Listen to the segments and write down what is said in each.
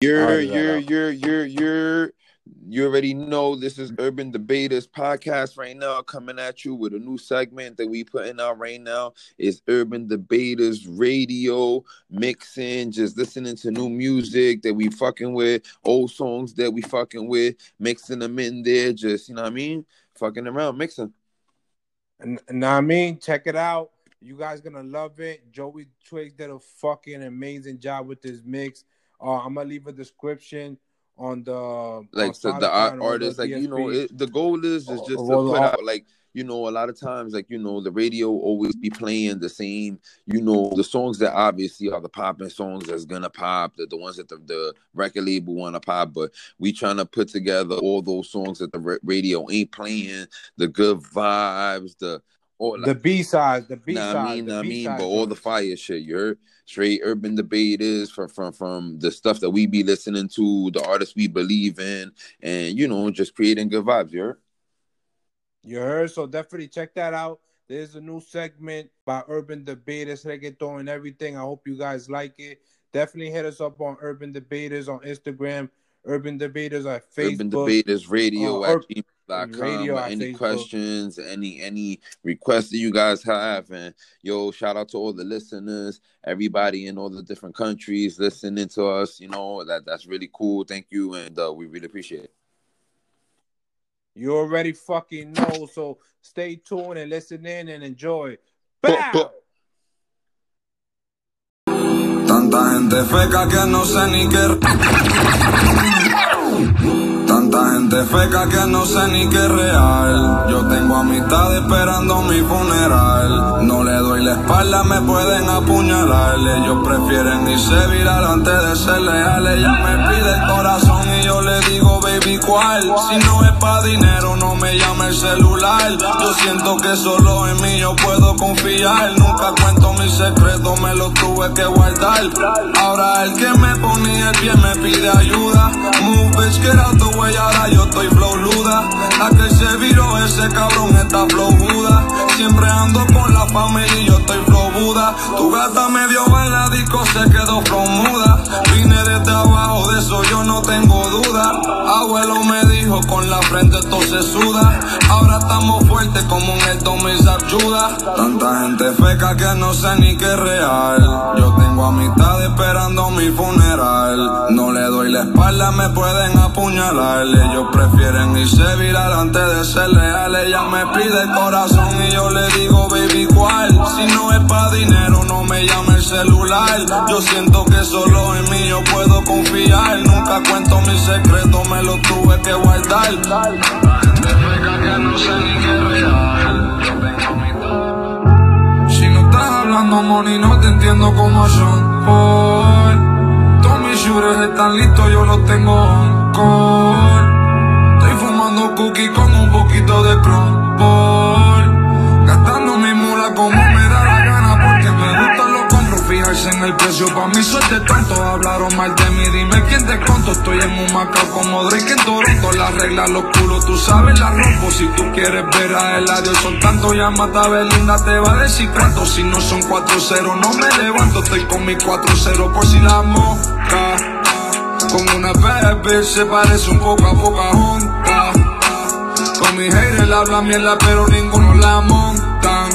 You're, you're, you're, you're, you're. You already know this is Urban Debaters podcast right now, coming at you with a new segment that we putting out right now. Is Urban Debaters Radio mixing, just listening to new music that we fucking with, old songs that we fucking with, mixing them in there, just you know what I mean, fucking around, mixing. And what I mean, check it out. You guys gonna love it. Joey Twigs did a fucking amazing job with this mix. Uh, I'm gonna leave a description on the like on so the art, artists, the like you know, it, the goal is is just to put uh, out like you know a lot of times like you know the radio always be playing the same you know the songs that obviously are the popping songs that's gonna pop the, the ones that the, the record label want to pop but we trying to put together all those songs that the radio ain't playing the good vibes the all the B sides, the B Nah, sides, I mean, the I mean, but all the fire shit, you're straight urban debaters from from from the stuff that we be listening to, the artists we believe in, and you know, just creating good vibes. You're You heard? So definitely check that out. There's a new segment by Urban Debaters, reggaeton, and everything. I hope you guys like it. Definitely hit us up on Urban Debaters on Instagram, Urban Debaters on Facebook. urban debaters radio uh, at Ur-. Radio any questions, any any requests that you guys have, and yo, shout out to all the listeners, everybody in all the different countries listening to us. You know that that's really cool. Thank you, and uh, we really appreciate it. You already fucking know. So stay tuned and listen in and enjoy. Bu- Bow! bu- Tanta gente feca que no sé ni qué. Tanta gente feca que no sé ni qué real. Yo tengo amistad esperando mi funeral. No le doy la espalda, me pueden apuñalar. Ellos prefieren irse viral antes de ser leales. Ella me pide el corazón y yo le digo, baby, ¿cuál? Si no es pa' dinero, no me llame el celular. Yo siento que solo en mí yo puedo confiar. Nunca cuento mis secretos, me los tuve que guardar. Ahora el que me ponía el pie me pide ayuda. Move, bitch, get out the way, ahora yo estoy flow luda. A que se viró ese cabrón está flow Buda. Siempre ando con la familia y yo estoy flow Buda. Tu gata me dio en la disco, se quedó flow muda. Vine desde abajo, de eso yo no tengo duda. Abuelo me dijo con la frente todo se suda. Ahora estamos fuertes como en el 2000 ayuda. Tanta gente feca que no sé ni qué es real. Yo tengo amistad esperando mi funeral. No le doy la espalda, me pueden apuñalar. Ellos prefieren irse viral antes de ser leales. Ella me pide el corazón y yo le digo, baby, ¿cuál? Si no es pa' dinero, no me llame el celular. Yo siento que solo en mí yo puedo confiar. Nunca cuento mis secretos, me los tuve que guardar. Feca que no sé ni qué real. Si no estás hablando money, no te entiendo cómo son. Hoy, todos mis shooters están listos, yo los tengo on call. Estoy fumando cookie con un poquito de crumble. Gastando mi mula como me da El precio, pa' mí soy de tonto. Hablaron mal de mí, dime quién te conto. Estoy en un macao como Drake en Toronto. Las reglas, los culos, tú sabes, las rompo. Si tú quieres ver a Eladio soltando, llámate a Belinda, te va a decir cuánto. Si no son 4-0, no me levanto. Estoy con mi 4-0 por si la mosca. Con una bitch se parece un poco a Pocahontas. Con mi haters habla mierda, pero ninguno la montan.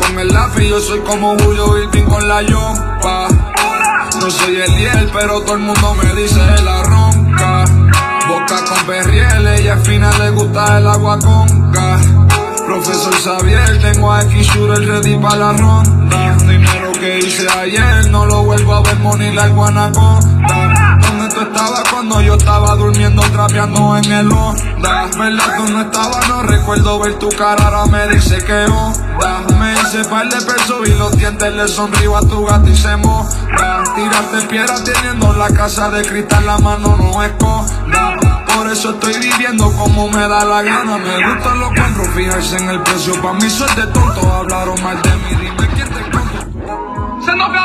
Con el lápiz yo soy como Julio Irving con la yompa. No soy el hiel, pero todo el mundo me dice la ronca. Boca con perrieles y al final le gusta el agua con gas. Profesor Xavier, tengo a X shooter ready para la ronda. Dinero que hice ayer, no lo vuelvo a ver money la iguanaconda. ¿Dónde tú estabas cuando yo estaba durmiendo, trapeando en el Honda? ¿Verdad tú no estabas? No recuerdo ver tu cara, ahora me dice que onda. Me hice par de pesos y los dientes le sonrío a tu gato y se moja. Tirarte piedra teniendo la casa de cristal, la mano no esconda. Por eso estoy viviendo como me da la gana. Me gustan los compros, fijarse en el precio. Pa' mí soy de tonto, hablaron mal de mí. Dime quién te conto.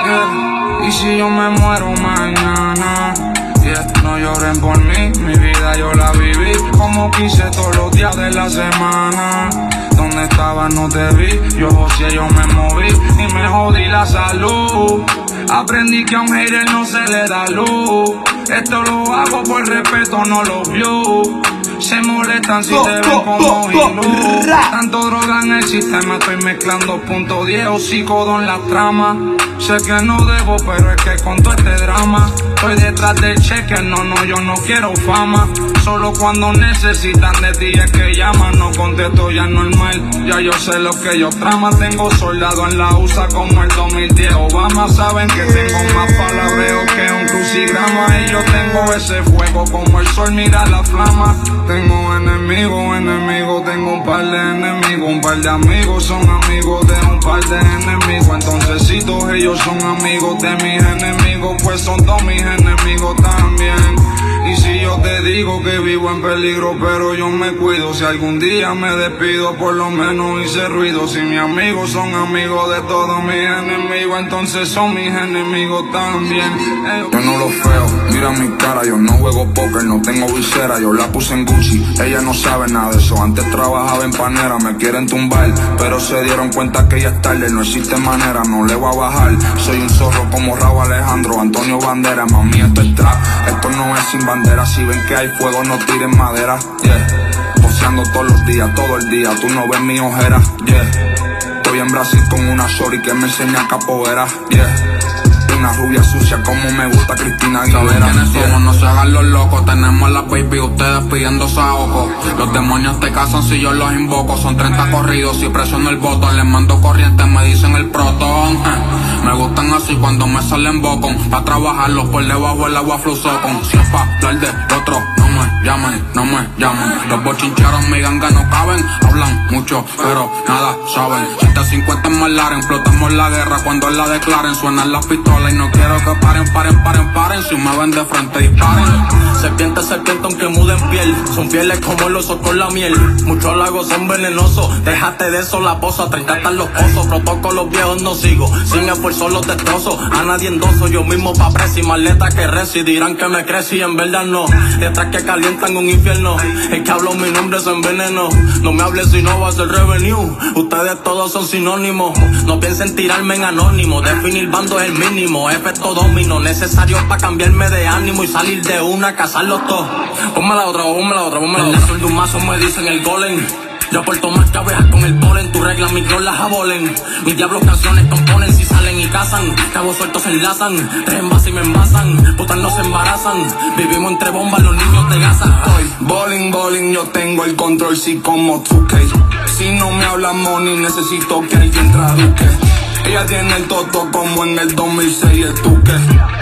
Yeah. Y si yo me muero mañana, yeah, no lloren por mí. Mi vida yo la viví como quise todos los días de la semana. Donde estabas no te vi, yo José, yo me moví y me jodí la salud. Aprendí que a un hater no se le da luz. Esto lo hago por respeto, no lo vio. Se molestan si te ven como hilo. Tanto droga en el sistema, estoy mezclando punto 10 hocico en la trama. Sé que no debo, pero es que con todo este drama Estoy detrás del cheque, no, no, yo no quiero fama. Solo cuando necesitan de ti es que llaman No contesto ya normal, ya yo sé lo que yo trama Tengo soldado en la USA como el 2010 Obama Saben que tengo más palabreo que un crucigrama. Y yo tengo ese fuego como el sol, mira la flama. Tengo enemigos, enemigos, tengo un par de enemigos. Un par de amigos, son amigos de un par de enemigos. Entonces si todos ellos son amigos de mis enemigos, son todos mis enemigos. Te digo que vivo en peligro, pero yo me cuido. Si algún día me despido, por lo menos hice ruido. Si mis amigos son amigos de todos mis enemigos, entonces son mis enemigos también. Yo no lo feo, mira mi cara, yo no juego póker, no tengo visera, yo la puse en Gucci. Ella no sabe nada de eso, antes trabajaba en panera, me quieren tumbar, pero se dieron cuenta que ya es tarde, no existe manera, no le voy a bajar. Soy un zorro como Raúl Alejandro, Antonio Bandera, mami, esto es trap, esto no es sin si ven que hay fuego, no tiren madera. Yeah. Poseando todos los días, todo el día. Tú no ves mi ojera. Yeah. Estoy en Brasil con una shorty que me enseña capoeira. Yeah rubia sucia como me gusta Cristina Aguilera. ¿Quiénes somos? No se hagan los locos. Tenemos la baby, ustedes pidiendo saoco. Los demonios te casan si yo los invoco. Son 30 corridos, si presiono el botón. Les mando corriente, me dicen el protón. Me gustan así cuando me salen bocón. Pa' trabajarlos por debajo el agua con Si es pa' hablar de otro, no me llamen, no me llamen. Los bochincheros mi ganga no caben. Hablan mucho, pero nada saben. 150 en Malaren, flotamos la guerra cuando la declaren. Suenan las pistolas y no quiero que paren, paren, paren, paren. Si me ven de frente, disparen. Serpiente, serpiente, aunque muden piel. Son fieles como el oso con la miel. Muchos lagos son venenosos. Déjate de eso, la posa. 30 están los pozos. Protocolos viejos no sigo. Sin esfuerzo los destrozo. A nadie endoso. Yo mismo pa' presi. Maleta que residirán que me crecí. En verdad no. Detrás que calientan un infierno. Es que hablo mi nombre es enveneno. No me hables si no va a ser revenue. Ustedes todos son sinónimos. No piensen tirarme en anónimo. Definir bando es el mínimo efecto domino, necesario para cambiarme de ánimo y salir de una, cazarlos todos. Ponme la otra, ponme la otra, ponme la otra. El de un mazo me dicen el golem. Yo aporto más que con el polen, tu regla mis las abolen. Mis diablos canciones componen si salen y cazan. Cabos sueltos se enlazan, te envasan y me envasan. Putas no se embarazan, vivimos entre bombas, los niños de Gaza. Hoy, bowling, bowling, yo tengo el control, sí como 2K. Si no me habla money, necesito que alguien traduzca. Ella tiene el toto como en el 2006 el tuque.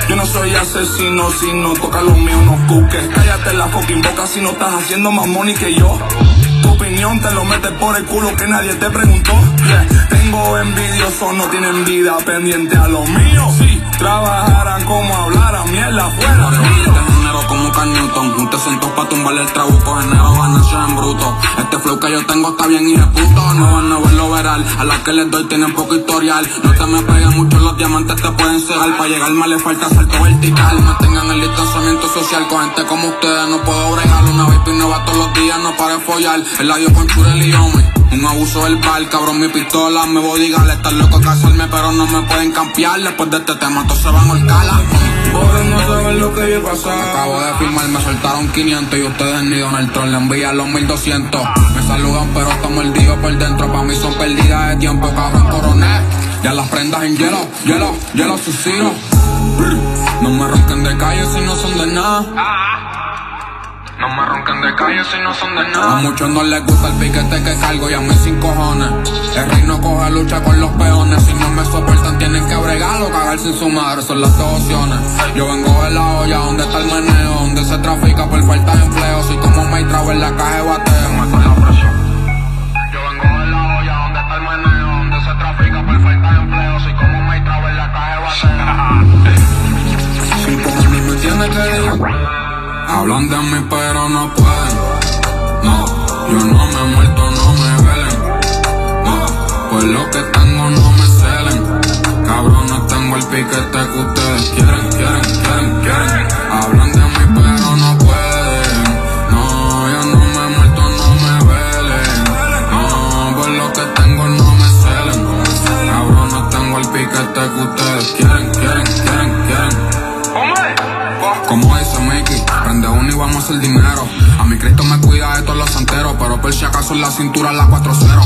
Yo no soy asesino si no toca lo mío, no cuques. Cállate la fucking boca si no estás haciendo más money que yo. Tu opinión te lo metes por el culo que nadie te preguntó. Tengo envidioso, no tienen vida pendiente a lo mío. Si trabajaran como hablaran, mierda fuera como Can Newton. Un te pa' tumbarle el trabuco, genero ganancia en bruto. Este flow que yo tengo está bien y de puto. No van a verlo veral, a las que les doy tienen poco historial. No te me pegan mucho, los diamantes te pueden cegar. Pa' llegar más le falta salto vertical. Mantengan el distanciamiento social con gente como ustedes. No puedo bregar una vez y no todos los días, no pare follar. El labio con churel y hombre. Un abuso del bar, cabrón, mi pistola me voy a estar loco a casarme, pero no me pueden cambiar. Después de este tema, todos se van a holcar. no saben lo que yo pasado. Acabo de firmar, me soltaron 500 y ustedes ni Donald Trump le envían los 1200. Me saludan, pero estamos mordido por dentro. Pa' mí son perdidas de tiempo, cabrón, coroné. Ya las prendas en hielo, hielo, hielo, suicidio. No me ronquen de calle si no son de nada. No me ronquen de calle si no son de nada. A muchos no les gusta el piquete que cargo y a mí sin cojones. El rey no coge lucha con los peones. Si no me soportan, tienen que bregarlo. Cagar sin su madre son las dos opciones. Yo vengo de la olla donde está el meneo, donde se trafica por falta de empleo. Soy como Maitra en la caja de bateo. Me la presión. El piquete que ustedes quieren, quieren, quieren, quieren. Hablan de mí pero no pueden. No, yo no me muerto, no me velen. No, pues lo que tengo no me celen. Cabrón, no tengo el piquete que ustedes quieren, quieren, quieren, quieren. Como dicen Mickey. Prende uno y vamos hacer dinero. A mi Cristo me cuida de todos los santeros, pero por si acaso en la cintura la 4-0.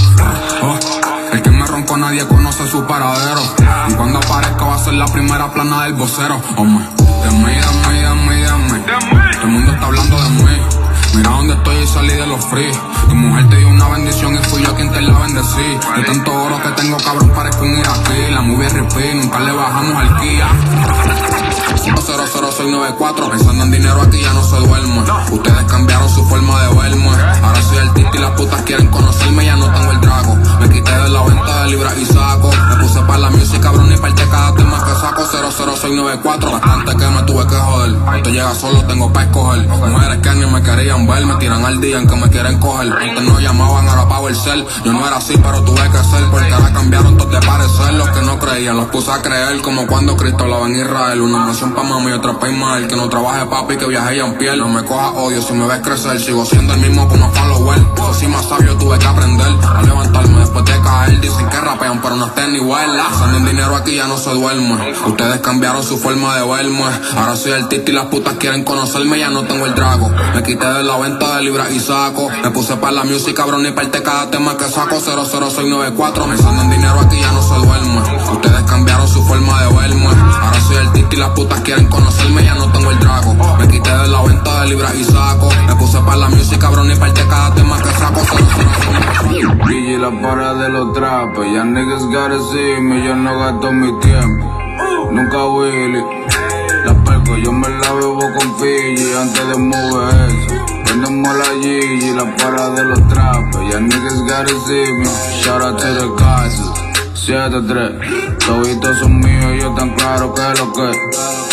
Oh, el que me ronco nadie conoce su paradero. Y cuando aparezca va a ser la primera plana del vocero. Hombre, de mí, de mí, de mí, de mí. Todo el mundo está hablando de mí. Mira dónde estoy y salí de los free. Tu mujer te dio una bendición y fui yo quien te la bendecí. De tanto oro que tengo, cabrón, parezco un iraquí. La movie repeat, nunca le bajamos al Kia. 50094, pensando en dinero aquí ya no se duerme. Ustedes cambiaron su forma de verme. Ahora soy tito y las putas quieren conocerme, ya no tengo el trago. Libras y saco. Me puse para la music, cabrón, y parte cada tema que saco. 00694, bastante que me tuve que joder. Esto llega solo, tengo pa' escoger. Mujeres que ni me querían ver, me tiran al día en que me quieren coger. Antes no llamaban, ahora pago el cel. Yo no era así, pero tuve que ser, porque ahora cambiaron todo de parecer. Los que no creían, los puse a creer, como cuando Cristo hablaba en Israel. Una nación pa' mami y otra pa' mal. Que no trabaje papi, que viaje en piel. No me coja odio si me ves crecer. Sigo siendo el mismo como follower. Eso sí más sabio tuve que aprender no estén igual. Salen dinero aquí ya no se duerme. Ustedes cambiaron su forma de verme. Ahora soy tito y las putas quieren conocerme. Ya no tengo el trago. Me quité de la venta de libras y saco. Me puse para la music, cabrón, y parte cada tema que saco. 00694. Me salen dinero aquí ya no se duerme. Ustedes cambiaron su forma de verme. Ahora soy tito y las putas quieren conocerme. Ya no tengo el trago. Me quité de la venta de libras y saco. Me puse para la music, cabrón, y parte cada tema que saco. 00694. Gigi la para de los trapos, gotta yo no gasto mi tiempo. Nunca Willy, la perco yo me la bebo con Fiji antes de mover eso. Vendemos la Gigi, la para de los trapos, ya niggas gotta see me. Shout out to the guys. 7-3, toditos son míos, yo tan claro que lo que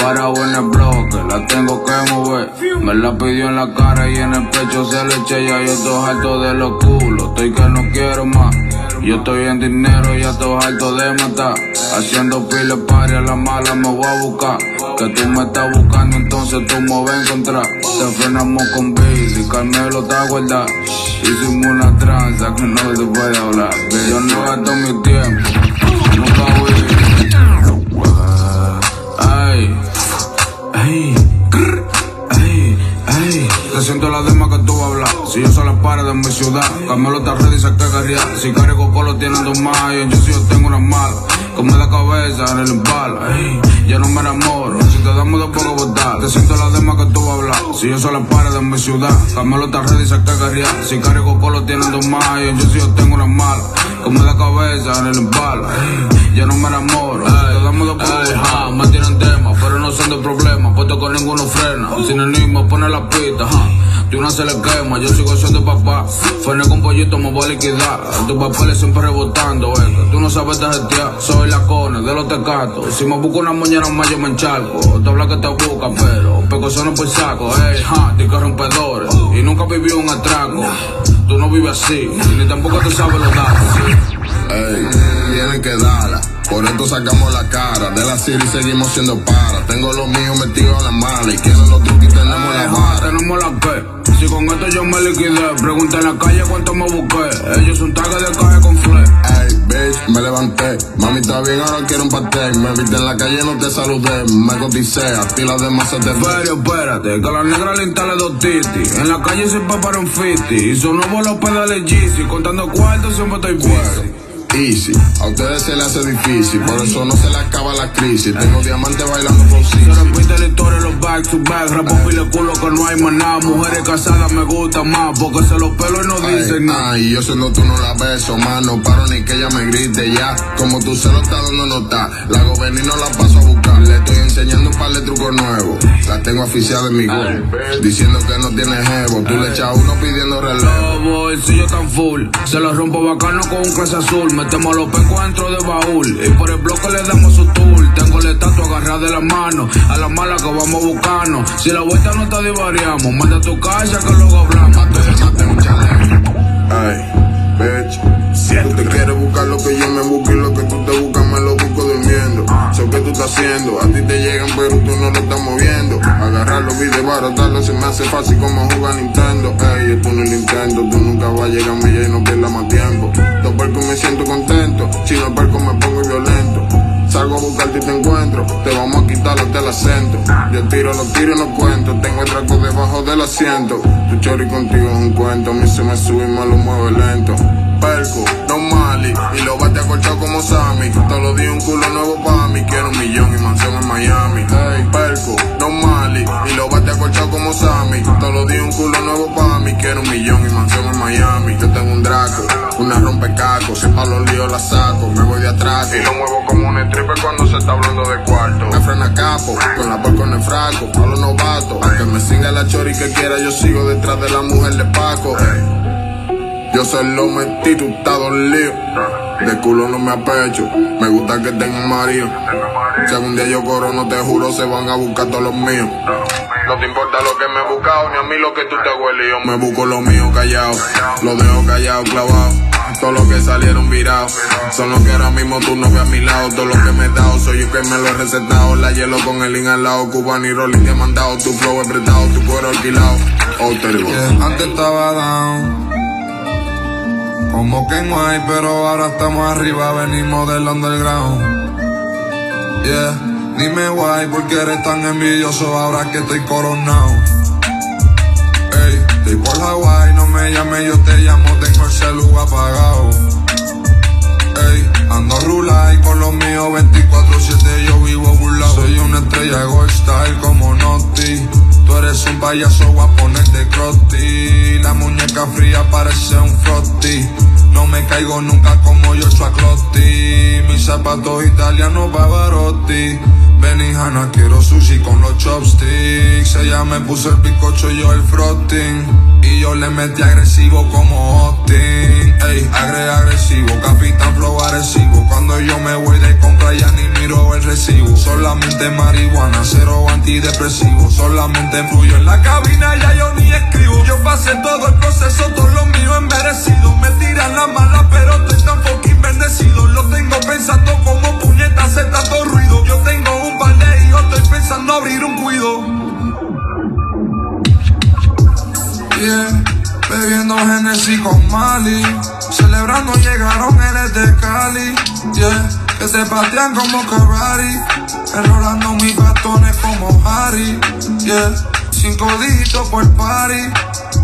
Para en el bloque, la tengo que mover Me la pidió en la cara y en el pecho se le eché Ya yo estoy harto de los culos, estoy que no quiero más Yo estoy en dinero, ya estoy harto de matar Haciendo pile pari a la mala me voy a buscar. Que tú me estás buscando, entonces tú me vas a encontrar. Te frenamos con Billy, Carmelo está guardado Hicimos una tranza que no se puede hablar. Yo no gasto mi tiempo Nunca voy siento la dema que tú vas a hablar Si yo soy la pared de mi ciudad Carmelo está ready, se cagaría Si Carico Polo tienen dos mayas Yo si yo tengo una mala Como la cabeza en el impalo Ay, ya no me enamoro Si te damos de poco votar Te siento la dema que tú vas a hablar Si yo soy la pared de mi ciudad Carmelo está ready, se cagaría Si Carico Polo tienen dos mayas Yo si yo tengo una mala Como la cabeza en el impalo Ay, ya no me enamoro Si te damos de poco votar Me tiran temas, de problema Puesto con ninguno frena Sin enigma pone la pista ja. De una se le quema, yo sigo siendo papá. Frené con pollito, me voy a liquidar. Tu papeles siempre rebotando, que tú no sabes de gestiar. Soy la cone de los tecatos. Si me busco una mañana más, yo me encharco. Te habla que te busca, pero pecoso no por saco. Ey, ja, tica rompedores. Y nunca viví un atraco. Tú no vives así, ni tampoco te sabes los datos. Ey, tienen que darla. Por esto sacamos la cara. De la serie seguimos siendo para. Tengo los míos metidos en la mala. Y quieren los y tenemos la ja, vara. tenemos la P. Si con esto yo me liquidé, pregunta en la calle cuánto me busqué. Ellos son tagas de caja con flex. Ey, bitch, me levanté. Mami, está bien, ahora quiero un pastel. Me viste en la calle, no te saludé. Me coticé, a ti las demás se te. Pero espérate, que a la negra le instale dos titi. En la calle siempre para un 50. Y son nuevos los pedales Yeezy. Contando cuartos siempre estoy busy. Easy, a ustedes se les hace difícil, por eso no se le acaba la crisis. Tengo diamantes bailando con Se sí. repite la historia los back to back. Rapo pile culo que no hay más nada. Mujeres casadas me gustan más. Porque se los pelos y no dicen nada. Ay, yo siendo tú no la beso, más no paro ni que ella me grite ya. Como tú se lo estás dando nota, la hago venir no la paso a buscar. Le estoy enseñando un par de trucos nuevos. La tengo oficial en mi gol, diciendo que no tiene jevo. Tú le echas uno pidiendo relevo. Los bolsillos tan full. Se los rompo bacano con un clase azul. Metemos los pecos dentro de baúl. Y por el bloque le damos su tour. Tengo la estatua agarrada de la mano. A la mala que vamos a buscarnos. Si la vuelta no está divariamos. Manda a tu casa que luego hablamos. Mate un chaleco. Ay, bitch. Si tú te quieres buscar lo que yo me busco y lo que tú te buscas, me lo busco durmiendo. Sé que tú estás haciendo, a ti te llegan, pero tú no lo estás moviendo. Agarrarlo, video, baratarlo, se me hace fácil como jugar Nintendo. Ey, esto no es Nintendo, tú nunca vas a llegar a mí y no pierdas más tiempo. Dos barcos me siento contento, si no barco me pongo violento. Salgo a buscarte y te encuentro. Te vamos a quitar hasta el acento. Yo tiro los tiros y los cuento. Tengo el traco debajo del asiento. Tu chori contigo es un cuento. A mí se me sube y me lo mueve lento. Perco, no Y lo bate acolchado como Sammy. Todos los días un culo nuevo pa' mí. Quiero un millón y mansión en Miami. Hey, Perco, no Mali, y lo bate acolchado como Sammy. Todos los días un culo nuevo pa' mí. Quiero un millón y mansión en Miami. Yo tengo un Draco, una rompecaco. Si pa' los líos la saco, me voy de atrás. Y lo muevo como un stripper cuando se está hablando de cuarto. Me frena capo, con la por con el fraco. A los novatos, aunque me siga la chori que quiera, yo sigo detrás de la mujer de Paco. Yo se lo metí, tú estás dolido. De culo no me apecho, me gusta que tenga marido. Si algún día yo corono, te juro, se van a buscar todos los míos. No te importa lo que me he buscado, ni a mí lo que tú te hueles. Yo me busco lo mío callado, lo dejo callado, clavado. Todos los que salieron virados son los que ahora mismo tú no ves a mi lado. Todo lo que me he dado soy yo que me lo he recetado. La hielo con el inhalado, cubano y rolling mandado. Tu flow apretado, tu cuero alquilado. Oh. Yeah, antes estaba down. Como que no hay, pero ahora estamos arriba, venimos del underground. Yeah, dime why, porque eres tan envidioso ahora que estoy coronado. Ey, estoy por Hawaii, no me llames, yo te llamo, tengo el celu apagado. Ey, ando rula y con los míos 24-7 yo vivo burlado. Soy una estrella gold style como Noti. Tú eres un payaso, voy a ponerte crotty. La muñeca fría parece un frosty. No me caigo nunca como yo Clotti. Mis zapatos italianos Pavarotti. Benihana, quiero sushi con los chopsticks. Ella me puso el picocho, yo el frosting. Y yo le metí agresivo como Austin. Ey, agre agresivo, capitán flow agresivo. Cuando yo me voy de compra ya ni miro el recibo. Solamente marihuana, cero antidepresivo. Solamente fluyo en la cabina, ya yo ni escribo. Yo pasé todo el proceso, todo lo mío es merecido. Me tiran la mala, pero estoy tan fucking bendecido. Lo tengo pensando como puñetas, hace tanto ruido. Yo tengo un balde y yo estoy pensando abrir un cuido. Yeah, bebiendo Genesis con Mali. Celebrando llegaron eres de Cali. Yeah, que te patean como Ferrari. Enrolando mis bastones como Harry. Yeah, cinco dígitos por party.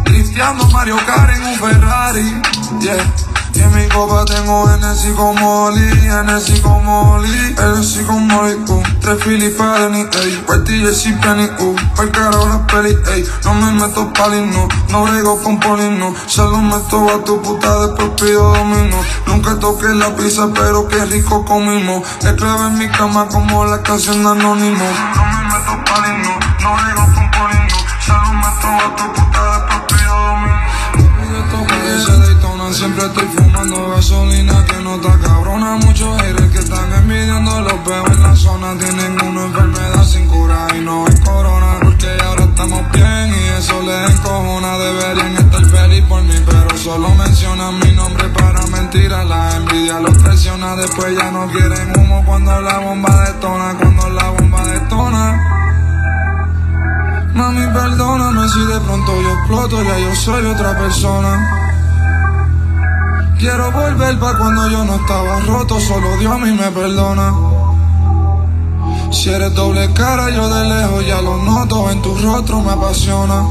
Drifteando Mario Kart en un Ferrari. Yeah. Y en mi copa tengo Hennessy con Molly, Hennessy con Molly, Hennessy con Molly, uh, tres Philly Penny, ey, Martillo sin penny, uh, pa'l carajo la peli, ey, no me meto pali, no, no brego con poli, no, solo meto a tu puta después pido domino, nunca toqué la pizza, pero qué rico comimos, esclave en mi cama como la canción de Anónimo, no me meto no con poli, no, solo meto a tu puta domino. Ese Daytona siempre estoy fumando gasolina que no está cabrona. Muchos haters que están envidiando los veo en la zona. Tienen una enfermedad sin cura y no es corona. Porque ahora estamos bien y eso les encojona. Deberían estar feliz por mí, pero solo mencionan mi nombre para mentiras. La envidia los presiona. Después ya no quieren humo cuando la bomba detona. Cuando la bomba detona. Mami, perdóname si de pronto yo exploto, ya yo soy otra persona. Quiero volver pa' cuando yo no estaba roto, solo Dios a mí me perdona. Si eres doble cara, yo de lejos ya lo noto, en tu rostro me apasiona.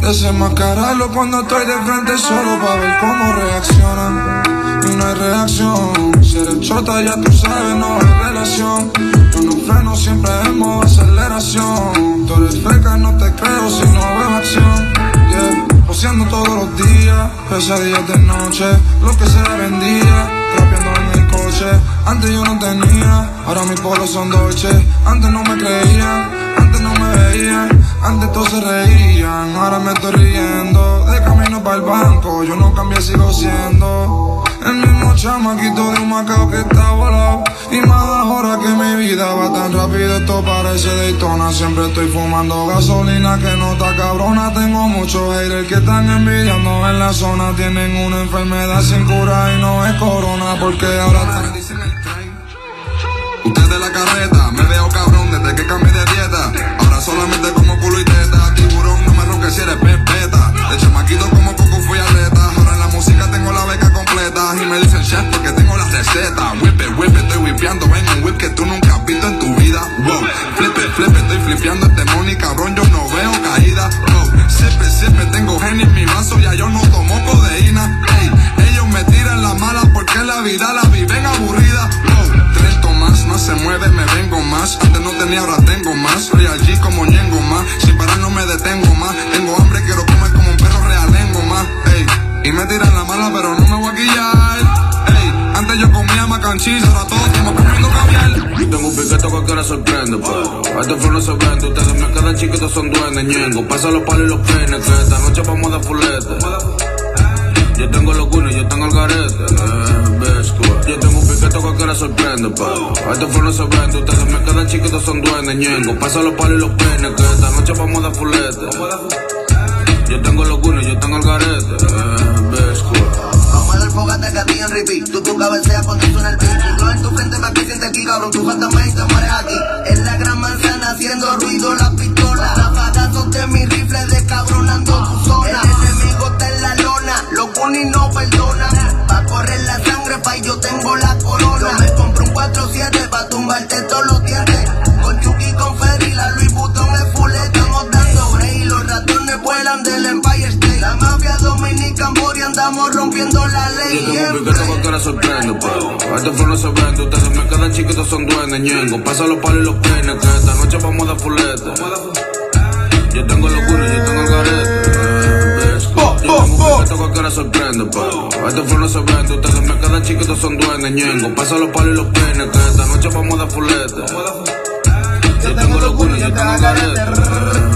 Desenmascararlo cuando estoy de frente solo para ver cómo reaccionan. Y no hay reacción, si eres chota ya tú sabes, no hay relación. Yo no freno, siempre modo aceleración. Tú eres freca, no te creo si no veo acción. Yeah. Poseando todos los días, pesadillas de noche, lo que se vendía, rapeando en el coche. Antes yo no tenía, ahora mis polos son dolce. Antes no me creían, antes no me veían, antes todos se reían. Ahora me estoy riendo, de camino para el banco, yo no cambié, sigo siendo. El mismo chamaquito de un macao que está volado. Y más ahora que mi vida va tan rápido Esto parece Daytona. Siempre estoy fumando gasolina que no está cabrona. Tengo muchos haters que están envidiando en la zona. Tienen una enfermedad sin cura y no es corona Porque ahora te el Usted de la carreta, me veo cabrón desde que cambié de dieta. Ahora solamente como culo y teta Tiburón, no me ronques si eres pepeta. De chamaquito como me dicen chef porque tengo la receta. Whip it, estoy whipeando en un whip que tú nunca has visto en tu vida. Wow, flip it, estoy flipeando este money, cabrón, yo no veo caída. Wow, sip it, sip it, tengo gen en mi vaso, ya yo no tomo codeína. Hey, ellos me tiran la mala porque la vida la viven aburrida. Wow, tres tomas, más se mueve, me vengo más. Antes no tenía, ahora tengo más. Real G como Ñengo más, sin parar no me detengo más. Macanchillo, ahora todos estamos comiendo caviar. Yo tengo un piquete que cualquiera sorprende, pero este flow no se vende. Ustedes me quedan chiquitos, son duendes, ñengo. Pasa los palos y los penes, que esta noche vamos de fulete. Yo tengo los cunos, yo tengo el garete. Eh, Yo tengo un piquete que cualquiera sorprende, pero este flow no se vende. Ustedes me quedan chiquitos, son duendes, ñengo. Pasa los palos y los penes, que esta noche vamos de fulete. Yo tengo los cunos, yo tengo el garete. Eh, fogata que a ti en repeat. Tú tu cabecea cuando suena el beat. Glow en tu frente pa' que siente aquí, cabrón. Tu fantasma y te mueres aquí. En la gran manzana haciendo ruido la pistola. Rafagazos de mi rifle descabronando tu zona. El enemigo está en la lona. Los punis no perdonan. Pa' correr la sangre, pa' y yo tengo la corona. Yo me compro un 4-7 pa' tumbarte todos los dientes. Dominican Body andamos rompiendo la ley. Yo tengo un piquete que cualquiera sorprende, pero este flow no se vende. Ustedes me quedan chiquitos, son duendes, ñengo. Pasa los palos y los penes, que esta noche vamos de fulete. Yo tengo los cunos, yo tengo el garete. eh, ves, Yo tengo un piquete que cualquiera sorprende, pero este flow no se vende. Ustedes me quedan chiquitos, son duendes, ñengo. Pasa los palos y los penes, que esta noche vamos. Yo los cunos, yo tengo eh,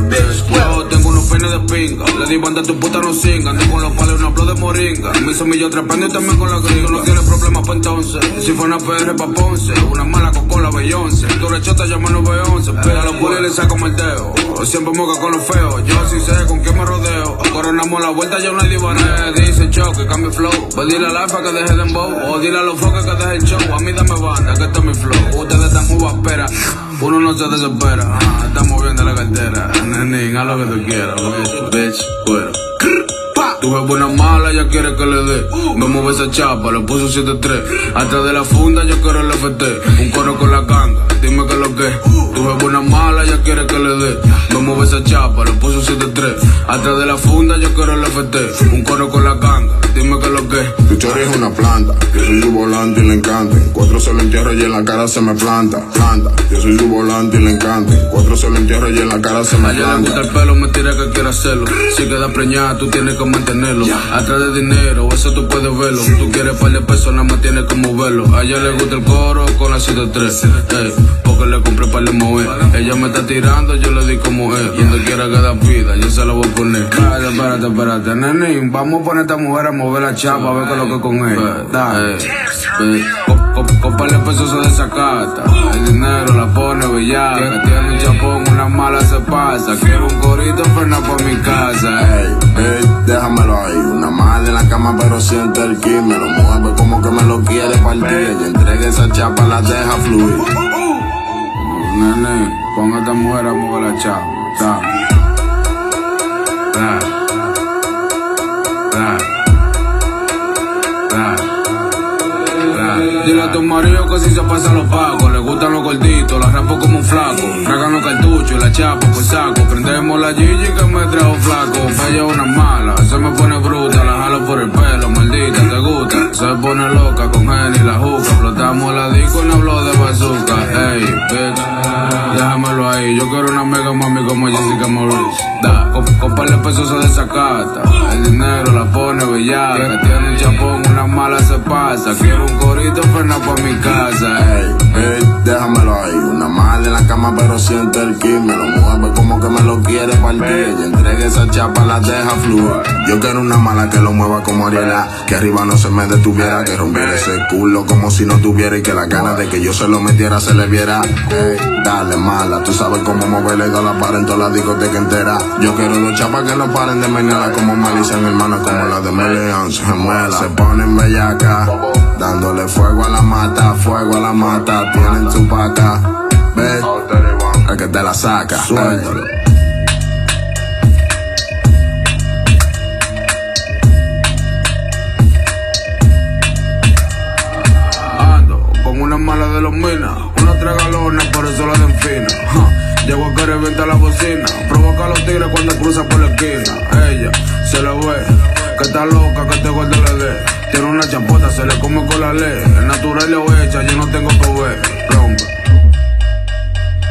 ves, Yo tengo unos peines de pinga. Le di banda tu puta no singa. Ando con los palos y flor de moringa. Me hizo millón trepando y también con la gringa. No tiene problemas pa' entonces. Si fue una PR pa' Ponce. Una mala con la Beyoncé. Tu rechota llama 911. Pero a los pulis le saco el dedo. Siempre moca con los feos. Yo sí sé con quién me rodeo. Coronamos la vuelta, yo no hay divaneo. Dice choque, cambio flow. Pues dile a la alfa que deje de embow. O dile a los focos que deje el show. A mí dame banda, que este es mi flow. Ustedes están muy espera. Uno no se desespera. Ah, estamos bien de la cartera. Nenín, haz lo que tú quieras. Bitch, bitch, fuera. Tu ves buena mala, ya quiere que le dé. Me mueve esa chapa, le puso 7-3. Atrás de la funda, yo quiero el FT. Un coro con la ganga, dime que lo que. Tu ves buena mala, ya quiere que le dé. Me mueve esa chapa, le puso 7-3. Atrás de la funda, yo quiero el FT. Un coro con la ganga, dime que lo que. Tu chori es una planta, yo soy su volante y le encanta. En cuatro se lo entierro y en la cara se me planta, planta. Yo soy su volante y le encanta. En cuatro se lo entierro y en la cara se me A ella le gusta planta. el pelo, me tira que quiere hacerlo. Si queda preñada, tú tienes que mantenerlo. Atrás de dinero, eso tú puedes verlo. Tú quieres par de pesos, nada más tienes como verlo. A ella le gusta el coro con la 7-3. Ey, porque le compré par de mover. Ella me está tirando, yo le di como es. Donde quiera que da vida, yo se lo voy a poner. Espérate, espérate, espérate. Nenín, vamos a poner a esta mujer a mover la chapa, a ver qué es lo que con ella. Dale. Ey, con- con- Con par de pesos se desacata. El dinero la pone bellaca. Tiene un chapón, una mala se pasa. Quiero un corito, frena por mi casa. Ey. Ey, déjamelo ahí. Una mala en la cama, pero siente el ki. Me lo mueve como que me lo quiere partir. Y entregue esa chapa, la deja fluir. Nene, pon a esta mujer a mover la chapa. Da. Da. Da. Dile a tu marido que si se pasa los pagos, le gustan los gorditos, la rapo como un flaco. Tragan los cartuchos y la chapa por saco. Prendemos la Gigi que me trajo flaco. Es una mala, se me pone bruta, la jalo por el pelo, maldita, te gusta. Se pone loca con Jenny la juca. Explotamos la disco y no hablo de bazooka. Ey, déjamelo ahí. Yo quiero una mega mami como Jessica. Da, con, par de pesos se desacata. El dinero la pone bellaca. Tiene un chapón, una mala se pasa. Quiero un corito, frena pa' mi casa. Ey. Ey, déjamelo ahí. Una mala en la cama, pero siente el ki. Me lo mueve como que me lo quiere partir. Y entregue esa chapa, la deja fluir. Yo quiero una mala que lo mueva como Ariela. Que arriba no se me detuviera. Que rompiera ese culo como si no tuviera. Y que la ganas de que yo se lo metiera se le viera. Ey, dale mala. Tú sabes cómo moverle toda la pared en toda la discoteca entera. Yo quiero dos chapas que no paren de menearla como Malicia en hermana. Como la de Meleon. Se muela. Se ponen bellaca. Dándole fuego a la mata. Fuego a la mata. Tienen su paca. Ve. El que te la saca. Suéltalo. Natural yo no tengo ver. Rompe,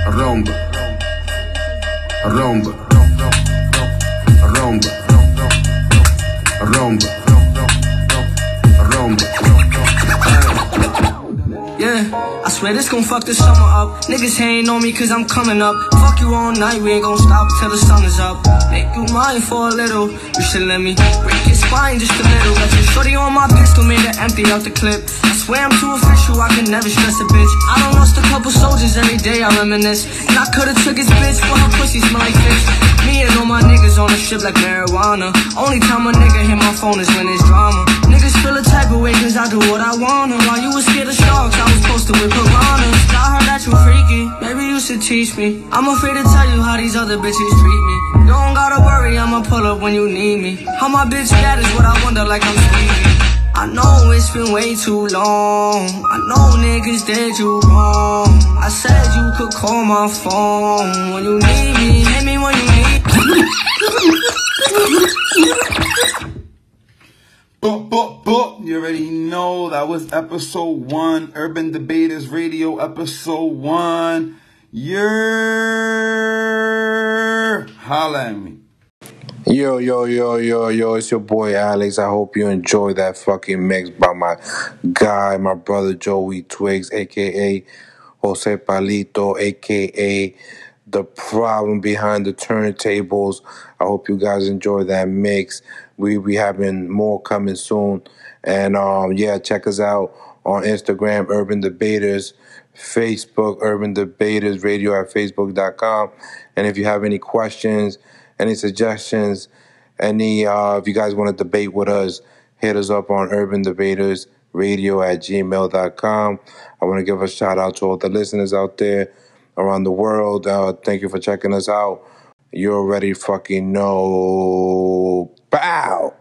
rompe, rompe. Rumba. Rumba. Rumba. Yeah, I swear this gon' fuck the summer up. Niggas hating on me cause I'm coming up. Fuck you all night, we ain't gon' stop till the sun is up. Make you mine for a little. You should let me spine just a little. Shorty on my pistol, made her empty out the clip. I swear I'm too official, I can never stress a bitch. I don't lost a couple soldiers every day, I reminisce. And I could've took his bitch, but her pussy smell like fish. Me and all my niggas on the strip like marijuana. Only time a nigga hit my phone is when it's drama. Niggas feel a type of way cause I do what I wanna. While you was scared of sharks, I was posted with piranhas. I heard that you freaky, maybe you should teach me. I'm afraid to tell you how these other bitches treat me. You don't gotta worry, I'ma pull up when you need me. How my bitch got is what I wonder like I'm Stevie. I know it's been way too long. I know niggas did you wrong. I said you could call my phone when you need me. Hit me when you need me. Boop, boop, boop. You already know that was episode one. Urban Debaters Radio, episode one. You're holla at me. Yo, yo, yo, yo, yo, it's your boy Alex. I hope you enjoy that fucking mix by my guy, my brother Joey Twigs, aka Jose Palito, aka The Problem Behind the Turntables. I hope you guys enjoy that mix. We be having more coming soon. And um, yeah, check us out on Instagram, Urban Debaters, Facebook, Urban Debaters Radio at Facebook.com. And if you have any questions, any suggestions, any uh, if you guys want to debate with us, hit us up on Urban Debaters Radio at gmail.com. I want to give a shout out to all the listeners out there around the world. Uh, thank you for checking us out. You already fucking know. Bow.